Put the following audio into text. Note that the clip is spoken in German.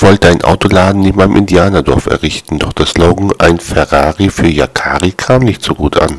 Ich wollte einen Autoladen neben meinem Indianerdorf errichten, doch der Slogan Ein Ferrari für Yakari kam nicht so gut an.